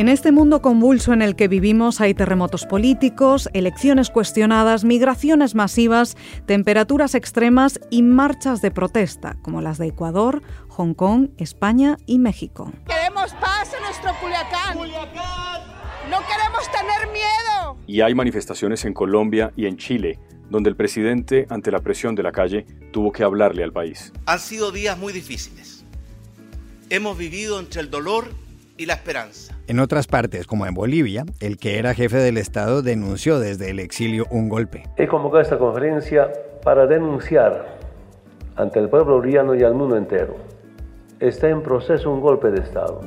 En este mundo convulso en el que vivimos hay terremotos políticos, elecciones cuestionadas, migraciones masivas, temperaturas extremas y marchas de protesta, como las de Ecuador, Hong Kong, España y México. Queremos paz en nuestro Culiacán. No queremos tener miedo. Y hay manifestaciones en Colombia y en Chile, donde el presidente, ante la presión de la calle, tuvo que hablarle al país. Han sido días muy difíciles. Hemos vivido entre el dolor y la esperanza. En otras partes, como en Bolivia, el que era jefe del Estado denunció desde el exilio un golpe. He convocado esta conferencia para denunciar ante el pueblo boliviano y al mundo entero. Está en proceso un golpe de Estado.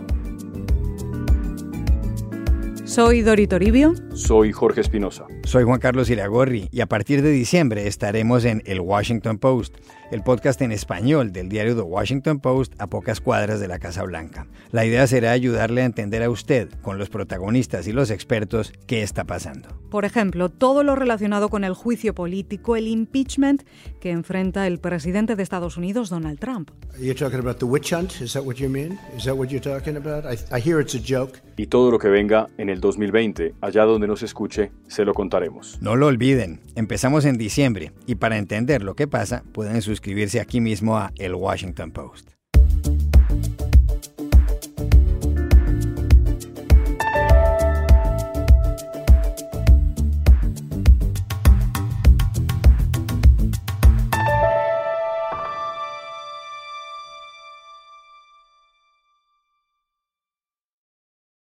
Soy Dori Toribio. Soy Jorge Espinosa. Soy Juan Carlos Iragorri y a partir de diciembre estaremos en El Washington Post, el podcast en español del diario The Washington Post a pocas cuadras de la Casa Blanca. La idea será ayudarle a entender a usted, con los protagonistas y los expertos, qué está pasando. Por ejemplo, todo lo relacionado con el juicio político, el impeachment que enfrenta el presidente de Estados Unidos, Donald Trump. Y todo lo que venga en el 2020, allá nos escuche, se lo contaremos. No lo olviden, empezamos en diciembre y para entender lo que pasa pueden suscribirse aquí mismo a El Washington Post.